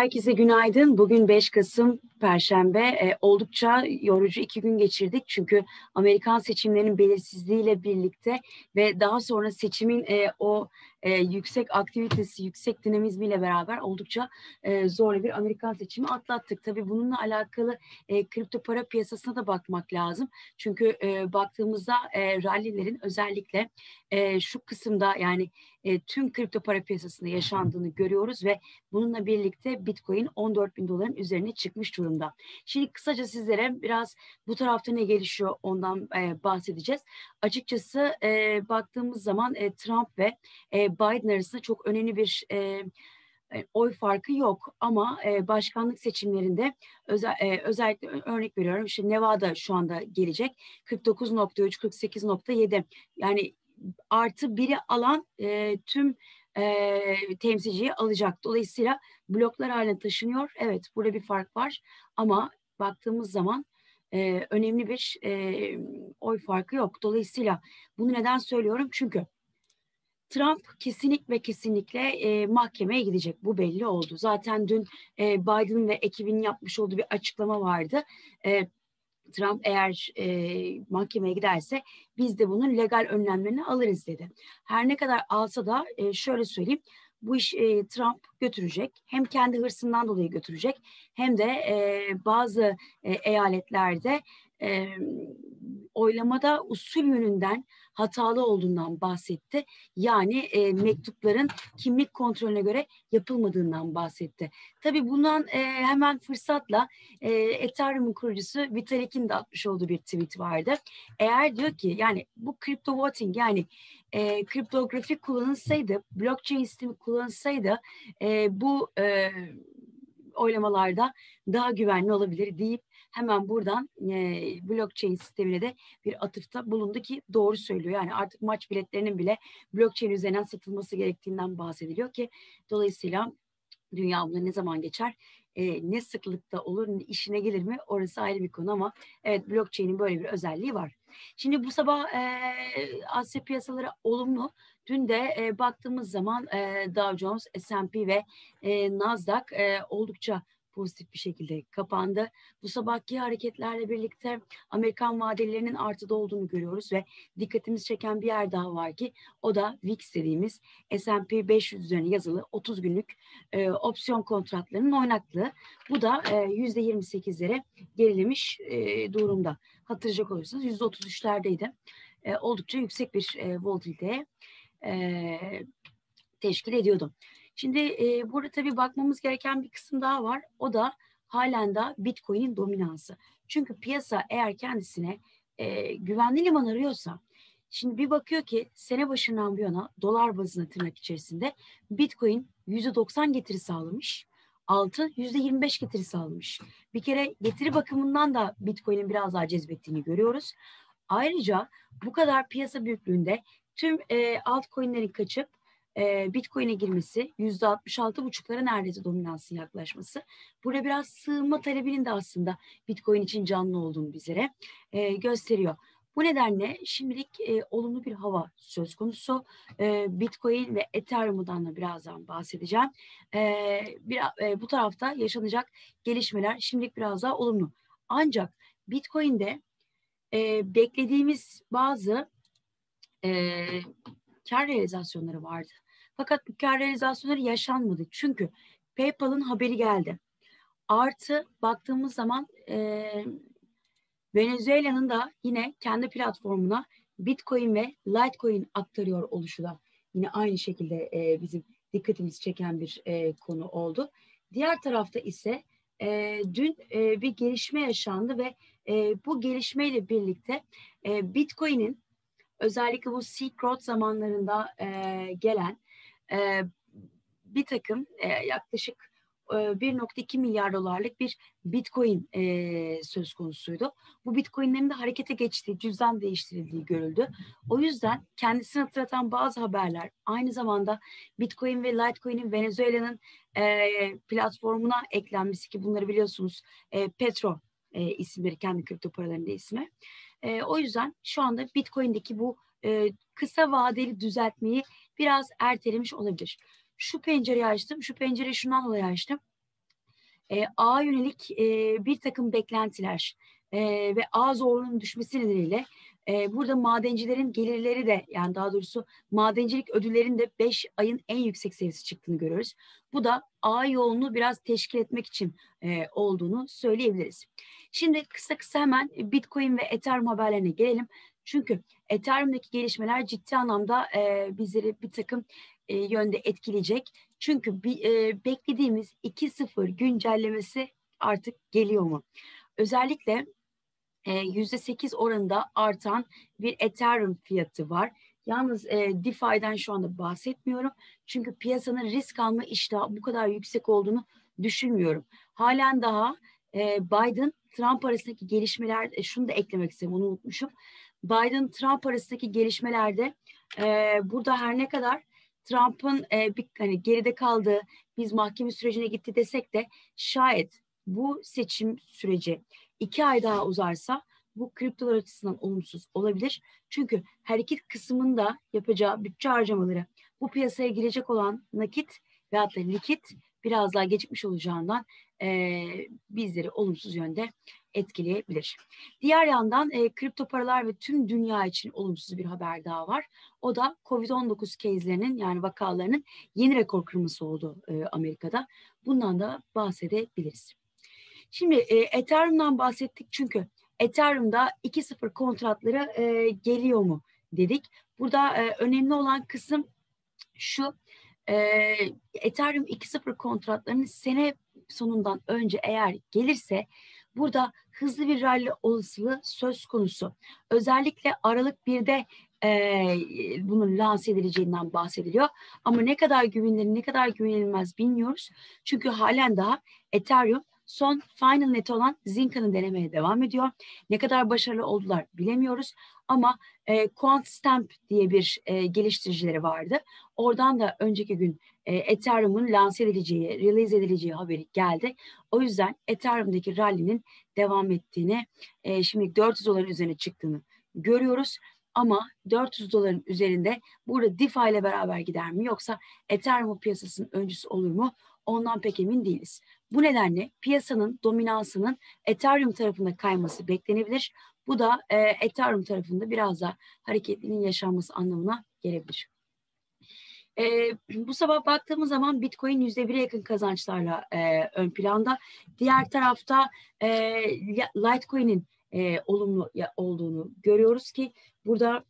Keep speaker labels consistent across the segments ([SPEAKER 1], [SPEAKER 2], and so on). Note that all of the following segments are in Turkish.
[SPEAKER 1] Herkese günaydın. Bugün 5 Kasım Perşembe. E, oldukça yorucu iki gün geçirdik. Çünkü Amerikan seçimlerinin belirsizliğiyle birlikte ve daha sonra seçimin e, o e, yüksek aktivitesi, yüksek dinamizmiyle beraber oldukça e, zorlu bir Amerikan seçimi atlattık. Tabii bununla alakalı e, kripto para piyasasına da bakmak lazım. Çünkü e, baktığımızda e, rallilerin özellikle e, şu kısımda yani e, tüm kripto para piyasasında yaşandığını görüyoruz ve bununla birlikte Bitcoin 14 bin doların üzerine çıkmış durumda. Şimdi kısaca sizlere biraz bu tarafta ne gelişiyor ondan e, bahsedeceğiz. Açıkçası e, baktığımız zaman e, Trump ve e, Biden arasında çok önemli bir e, oy farkı yok. Ama e, başkanlık seçimlerinde özel, e, özellikle örnek veriyorum işte Nevada şu anda gelecek. 49.3 48.7 yani artı biri alan e, tüm e, temsilciyi alacak. Dolayısıyla bloklar haline taşınıyor. Evet burada bir fark var ama baktığımız zaman e, önemli bir e, oy farkı yok. Dolayısıyla bunu neden söylüyorum? Çünkü Trump kesinlik ve kesinlikle e, mahkemeye gidecek. Bu belli oldu. Zaten dün e, Biden ve ekibinin yapmış olduğu bir açıklama vardı. E, Trump eğer e, mahkemeye giderse biz de bunun legal önlemlerini alırız dedi. Her ne kadar alsa da e, şöyle söyleyeyim bu iş e, Trump götürecek. Hem kendi hırsından dolayı götürecek hem de e, bazı e, eyaletlerde e, oylamada usul yönünden hatalı olduğundan bahsetti. Yani e, mektupların kimlik kontrolüne göre yapılmadığından bahsetti. Tabii bundan e, hemen fırsatla e, Ethereum'un kurucusu Vitalik'in de atmış olduğu bir tweet vardı. Eğer diyor ki yani bu crypto voting yani e, kriptografi kullanılsaydı, blockchain sistemi kullanılsaydı e, bu e, oylamalarda daha güvenli olabilir deyip hemen buradan e, blockchain sistemine de bir atıfta bulundu ki doğru söylüyor. Yani artık maç biletlerinin bile blockchain üzerinden satılması gerektiğinden bahsediliyor ki dolayısıyla dünya buna ne zaman geçer e, ne sıklıkta olur, işine gelir mi orası ayrı bir konu ama evet blockchain'in böyle bir özelliği var. Şimdi bu sabah e, Asya piyasaları olumlu. Dün de e, baktığımız zaman e, Dow Jones, S&P ve e, Nasdaq e, oldukça pozitif bir şekilde kapandı. Bu sabahki hareketlerle birlikte Amerikan vadelerinin artıda olduğunu görüyoruz ve dikkatimizi çeken bir yer daha var ki o da VIX dediğimiz S&P 500 üzerine yazılı 30 günlük e, opsiyon kontratlarının oynaklığı. Bu da e, %28'lere gerilemiş e, durumda. Hatırlayacak olursanız %33'lerdeydi. E, oldukça yüksek bir e, volatiliteye e, teşkil ediyordu. Şimdi e, burada tabii bakmamız gereken bir kısım daha var. O da halen de Bitcoin'in dominansı. Çünkü piyasa eğer kendisine e, güvenli liman arıyorsa Şimdi bir bakıyor ki sene başından bu yana dolar bazında tırnak içerisinde Bitcoin %90 getiri sağlamış. Altın %25 getiri sağlamış. Bir kere getiri bakımından da Bitcoin'in biraz daha cezbettiğini görüyoruz. Ayrıca bu kadar piyasa büyüklüğünde tüm e, altcoin'lerin kaçıp e, Bitcoin'e girmesi, yüzde altı buçuklara neredeyse dominansın yaklaşması. Burada biraz sığınma talebinin de aslında Bitcoin için canlı olduğunu bizlere e, gösteriyor. Bu nedenle şimdilik e, olumlu bir hava söz konusu. E, Bitcoin ve Ethereum'dan da birazdan bahsedeceğim. E, bir, e, bu tarafta yaşanacak gelişmeler şimdilik biraz daha olumlu. Ancak Bitcoin'de e, beklediğimiz bazı e, kar realizasyonları vardı. Fakat bu kar realizasyonları yaşanmadı. Çünkü PayPal'ın haberi geldi. Artı baktığımız zaman e, Venezuela'nın da yine kendi platformuna Bitcoin ve Litecoin aktarıyor oluşu da yine aynı şekilde e, bizim dikkatimizi çeken bir e, konu oldu. Diğer tarafta ise e, dün e, bir gelişme yaşandı ve e, bu gelişmeyle birlikte e, Bitcoin'in özellikle bu Silk Road zamanlarında e, gelen e, bir takım e, yaklaşık e, 1.2 milyar dolarlık bir bitcoin e, söz konusuydu. Bu bitcoinlerin de harekete geçtiği, cüzdan değiştirildiği görüldü. O yüzden kendisini hatırlatan bazı haberler aynı zamanda bitcoin ve litecoin'in Venezuela'nın e, platformuna eklenmesi ki bunları biliyorsunuz e, Petro e, isimleri kendi kripto paralarında ismi. E, o yüzden şu anda bitcoin'deki bu e, kısa vadeli düzeltmeyi biraz ertelemiş olabilir. Şu pencereyi açtım. Şu pencereyi şundan dolayı açtım. e, ağa yönelik e, bir takım beklentiler e, ve ağ zorluğunun düşmesi nedeniyle burada madencilerin gelirleri de yani daha doğrusu madencilik ödüllerinin de 5 ayın en yüksek seviyesi çıktığını görüyoruz. Bu da ağ yoğunluğu biraz teşkil etmek için olduğunu söyleyebiliriz. Şimdi kısa kısa hemen Bitcoin ve Ethereum haberlerine gelelim. Çünkü Ethereum'daki gelişmeler ciddi anlamda bizleri bir takım yönde etkileyecek. Çünkü bir, beklediğimiz 2.0 güncellemesi artık geliyor mu? Özellikle %8 oranında artan bir Ethereum fiyatı var. Yalnız e, DeFi'den şu anda bahsetmiyorum. Çünkü piyasanın risk alma iştahı bu kadar yüksek olduğunu düşünmüyorum. Halen daha e, Biden Trump arasındaki gelişmeler e, şunu da eklemek istedim onu unutmuşum. Biden Trump arasındaki gelişmelerde e, burada her ne kadar Trump'ın e, bir hani geride kaldığı biz mahkeme sürecine gitti desek de şayet bu seçim süreci iki ay daha uzarsa bu kriptolar açısından olumsuz olabilir. Çünkü her iki kısmında yapacağı bütçe harcamaları bu piyasaya girecek olan nakit veyahut da likit biraz daha gecikmiş olacağından e, bizleri olumsuz yönde etkileyebilir. Diğer yandan e, kripto paralar ve tüm dünya için olumsuz bir haber daha var. O da Covid-19 case'lerinin yani vakalarının yeni rekor kırması oldu e, Amerika'da. Bundan da bahsedebiliriz. Şimdi e, Ethereum'dan bahsettik çünkü Ethereum'da 2.0 kontratları e, geliyor mu dedik. Burada e, önemli olan kısım şu. E, Ethereum 2.0 kontratlarının sene sonundan önce eğer gelirse burada hızlı bir rally olasılığı söz konusu. Özellikle Aralık 1'de e, bunun lanse edileceğinden bahsediliyor. Ama ne kadar güvenilir ne kadar güvenilmez bilmiyoruz. Çünkü halen daha Ethereum son final net olan Zinca'nı denemeye devam ediyor. Ne kadar başarılı oldular bilemiyoruz ama e, QuantStamp diye bir e, geliştiricileri vardı. Oradan da önceki gün e, Ethereum'un lanse edileceği, release edileceği haberi geldi. O yüzden Ethereum'daki rally'nin devam ettiğini, e, şimdi 400 doların üzerine çıktığını görüyoruz. Ama 400 doların üzerinde burada DeFi ile beraber gider mi yoksa Ethereum piyasasının öncüsü olur mu? Ondan pek emin değiliz. Bu nedenle piyasanın dominansının Ethereum tarafında kayması beklenebilir. Bu da e, Ethereum tarafında biraz da hareketliliğin yaşanması anlamına gelebilir. E, bu sabah baktığımız zaman Bitcoin yüzde bire yakın kazançlarla e, ön planda. Diğer tarafta e, Litecoin'in e, olumlu olduğunu görüyoruz ki burada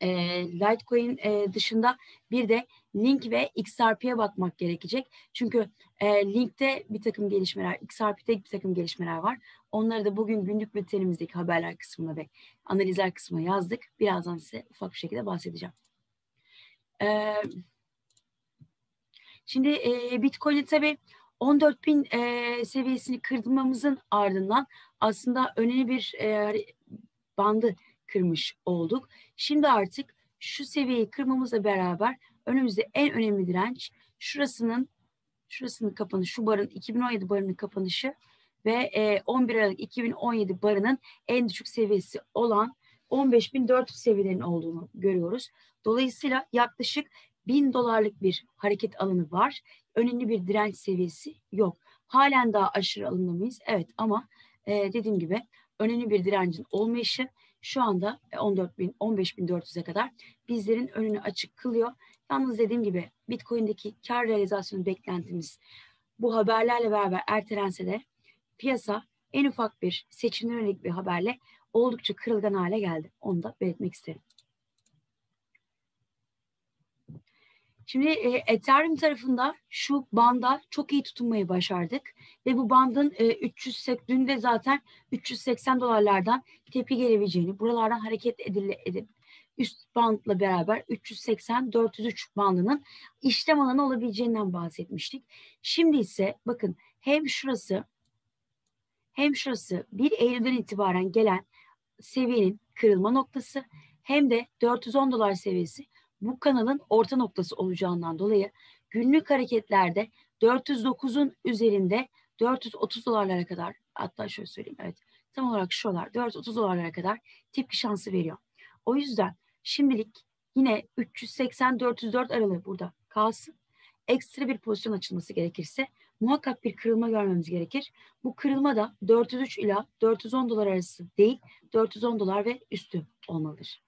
[SPEAKER 1] e, Litecoin e, dışında bir de Link ve XRP'ye bakmak gerekecek. Çünkü e, Link'te bir takım gelişmeler, XRP'de bir takım gelişmeler var. Onları da bugün günlük bültenimizdeki haberler kısmına ve analizler kısmına yazdık. Birazdan size ufak bir şekilde bahsedeceğim. E, şimdi e, Bitcoin'i tabii 14 bin e, seviyesini kırdırmamızın ardından aslında önemli bir e, bandı kırmış olduk. Şimdi artık şu seviyeyi kırmamızla beraber önümüzde en önemli direnç şurasının şurasının kapanışı, şu barın 2017 barının kapanışı ve e, 11 Aralık 2017 barının en düşük seviyesi olan 15.400 seviyelerin olduğunu görüyoruz. Dolayısıyla yaklaşık 1000 dolarlık bir hareket alanı var. Önemli bir direnç seviyesi yok. Halen daha aşırı alımda mıyız? Evet ama e, dediğim gibi önemli bir direncin olmayışı şu anda 14 bin, 15 bin 400'e kadar bizlerin önünü açık kılıyor. Yalnız dediğim gibi Bitcoin'deki kar realizasyonu beklentimiz bu haberlerle beraber ertelense de piyasa en ufak bir seçimden yönelik bir haberle oldukça kırılgan hale geldi. Onu da belirtmek isterim. Şimdi e, Ethereum tarafında şu banda çok iyi tutunmayı başardık ve bu bandın e, 300 dün de zaten 380 dolarlardan tepki gelebileceğini, buralardan hareket edile, edip üst bandla beraber 380-403 bandının işlem alanı olabileceğinden bahsetmiştik. Şimdi ise bakın hem şurası hem şurası 1 Eylül'den itibaren gelen seviyenin kırılma noktası hem de 410 dolar seviyesi bu kanalın orta noktası olacağından dolayı günlük hareketlerde 409'un üzerinde 430 dolarlara kadar hatta şöyle söyleyeyim evet tam olarak şuralar 430 dolarlara kadar tepki şansı veriyor. O yüzden şimdilik yine 380-404 aralığı burada kalsın. Ekstra bir pozisyon açılması gerekirse muhakkak bir kırılma görmemiz gerekir. Bu kırılma da 403 ila 410 dolar arası değil, 410 dolar ve üstü olmalıdır.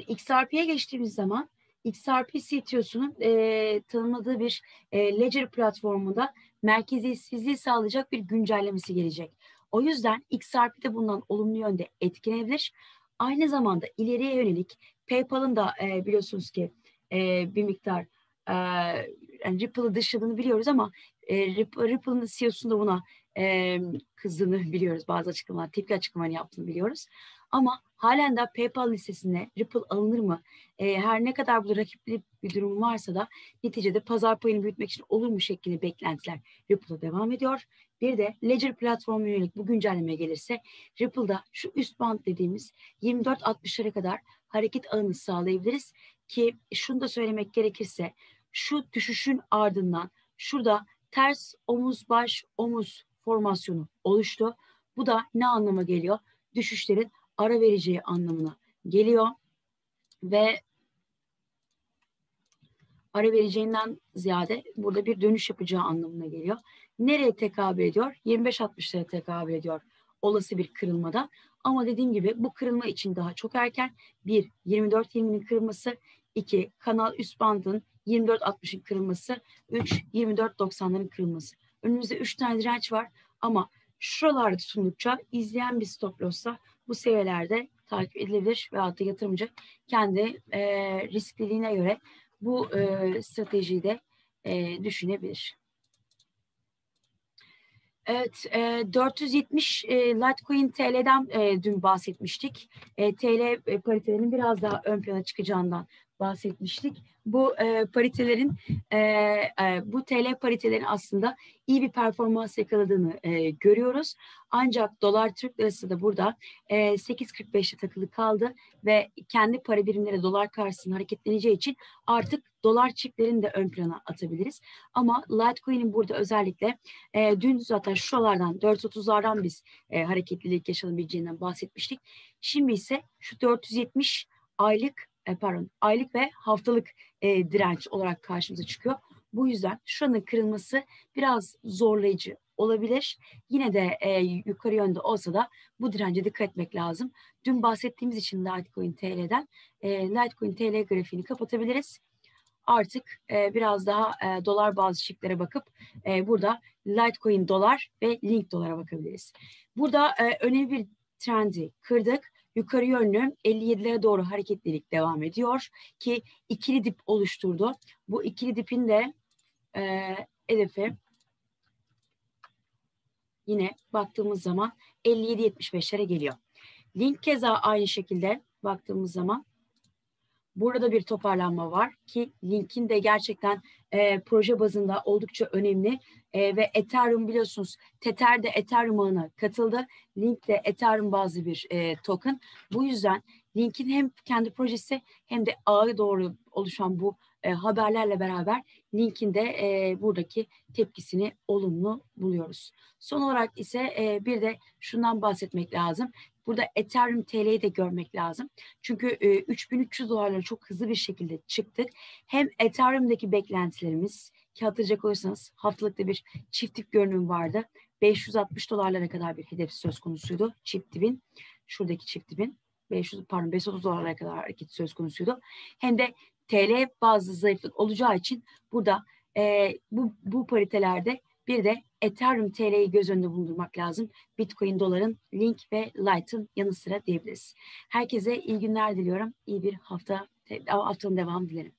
[SPEAKER 1] XRP'ye geçtiğimiz zaman XRP CTO'sunun e, tanımladığı bir e, Ledger platformunda merkeziyetsizliği sağlayacak bir güncellemesi gelecek. O yüzden XRP de bundan olumlu yönde etkilenebilir. Aynı zamanda ileriye yönelik PayPal'ın da e, biliyorsunuz ki e, bir miktar e, yani Ripple'ı dışladığını biliyoruz ama e, Ripple'ın CEO'sunun da buna e, kızdığını biliyoruz. Bazı açıklamalar, tepki açıklamalar yaptığını biliyoruz. Ama halen de PayPal listesine Ripple alınır mı? E, her ne kadar burada rakipli bir durum varsa da neticede pazar payını büyütmek için olur mu şeklinde beklentiler Ripple'da devam ediyor. Bir de Ledger platformu yönelik bu güncelleme gelirse Ripple'da şu üst band dediğimiz 24-60'lara kadar hareket alanı sağlayabiliriz ki şunu da söylemek gerekirse şu düşüşün ardından şurada ters omuz baş omuz formasyonu oluştu. Bu da ne anlama geliyor? Düşüşlerin ara vereceği anlamına geliyor ve ara vereceğinden ziyade burada bir dönüş yapacağı anlamına geliyor. Nereye tekabül ediyor? 25-60'lara tekabül ediyor olası bir kırılmada. Ama dediğim gibi bu kırılma için daha çok erken. Bir, 24-20'nin kırılması. iki kanal üst bandın 24-60'ın kırılması. Üç, 24-90'ların kırılması. Önümüzde üç tane direnç var ama şuralarda tutundukça izleyen bir stop loss'la bu seviyelerde takip edilebilir ve da yatırımcı kendi e, riskliliğine göre bu e, stratejiyi de e, düşünebilir. Evet, e, 470 e, Litecoin TL'den e, dün bahsetmiştik. E, TL e, paritelerinin biraz daha ön plana çıkacağından bahsetmiştik. Bu e, paritelerin e, e, bu TL paritelerin aslında iyi bir performans yakaladığını e, görüyoruz. Ancak dolar Türk lirası da burada e, 8.45'te takılı kaldı ve kendi para birimleri dolar karşısında hareketleneceği için artık dolar çiftlerini de ön plana atabiliriz. Ama Litecoin'in burada özellikle e, dün zaten şuralardan 430'lardan biz e, hareketlilik yaşanabileceğinden bahsetmiştik. Şimdi ise şu 470 aylık e, pardon aylık ve haftalık e, direnç olarak karşımıza çıkıyor. Bu yüzden şuranın kırılması biraz zorlayıcı olabilir. Yine de e, yukarı yönde olsa da bu dirence dikkat etmek lazım. Dün bahsettiğimiz için Litecoin TL'den e, Litecoin TL grafiğini kapatabiliriz. Artık e, biraz daha e, dolar bazı çiftlere bakıp e, burada Litecoin dolar ve Link dolara bakabiliriz. Burada e, önemli bir trendi kırdık yukarı yönlü 57'lere doğru hareketlilik devam ediyor ki ikili dip oluşturdu. Bu ikili dipin de e, hedefi yine baktığımız zaman 57-75'lere geliyor. Link keza aynı şekilde baktığımız zaman Burada bir toparlanma var ki Link'in de gerçekten e, proje bazında oldukça önemli e, ve Ethereum biliyorsunuz Tether de Ethereum ağına katıldı. Link de Ethereum bazı bir e, token. Bu yüzden Link'in hem kendi projesi hem de ağı doğru oluşan bu e, haberlerle beraber Link'in de e, buradaki tepkisini olumlu buluyoruz. Son olarak ise e, bir de şundan bahsetmek lazım. Burada Ethereum TL'yi de görmek lazım. Çünkü e, 3300 dolarlara çok hızlı bir şekilde çıktık. Hem Ethereum'daki beklentilerimiz ki hatırlayacak olursanız haftalıkta bir çift tip görünüm vardı. 560 dolarlara kadar bir hedef söz konusuydu çift tipin. Şuradaki çift tipin. 500 pardon 530 dolarlara kadar hareket söz konusuydu. Hem de TL bazı zayıflık olacağı için burada e, bu, bu paritelerde bir de Ethereum TL'yi göz önünde bulundurmak lazım. Bitcoin, doların, Link ve Light'ın yanı sıra diyebiliriz. Herkese iyi günler diliyorum. İyi bir hafta haftanın devamı dilerim.